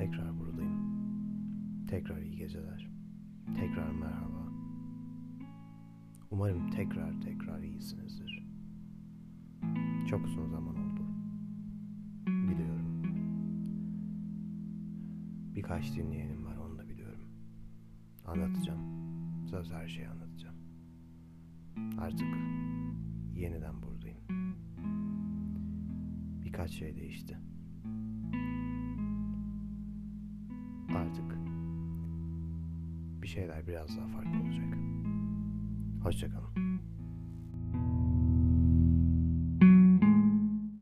Tekrar buradayım. Tekrar iyi geceler. Tekrar merhaba. Umarım tekrar tekrar iyisinizdir. Çok uzun zaman oldu. Biliyorum. Birkaç dinleyenim var onu da biliyorum. Anlatacağım. Söz her şeyi anlatacağım. Artık yeniden buradayım. Birkaç şey değişti. Bir şeyler biraz daha farklı olacak. Hoşçakalın.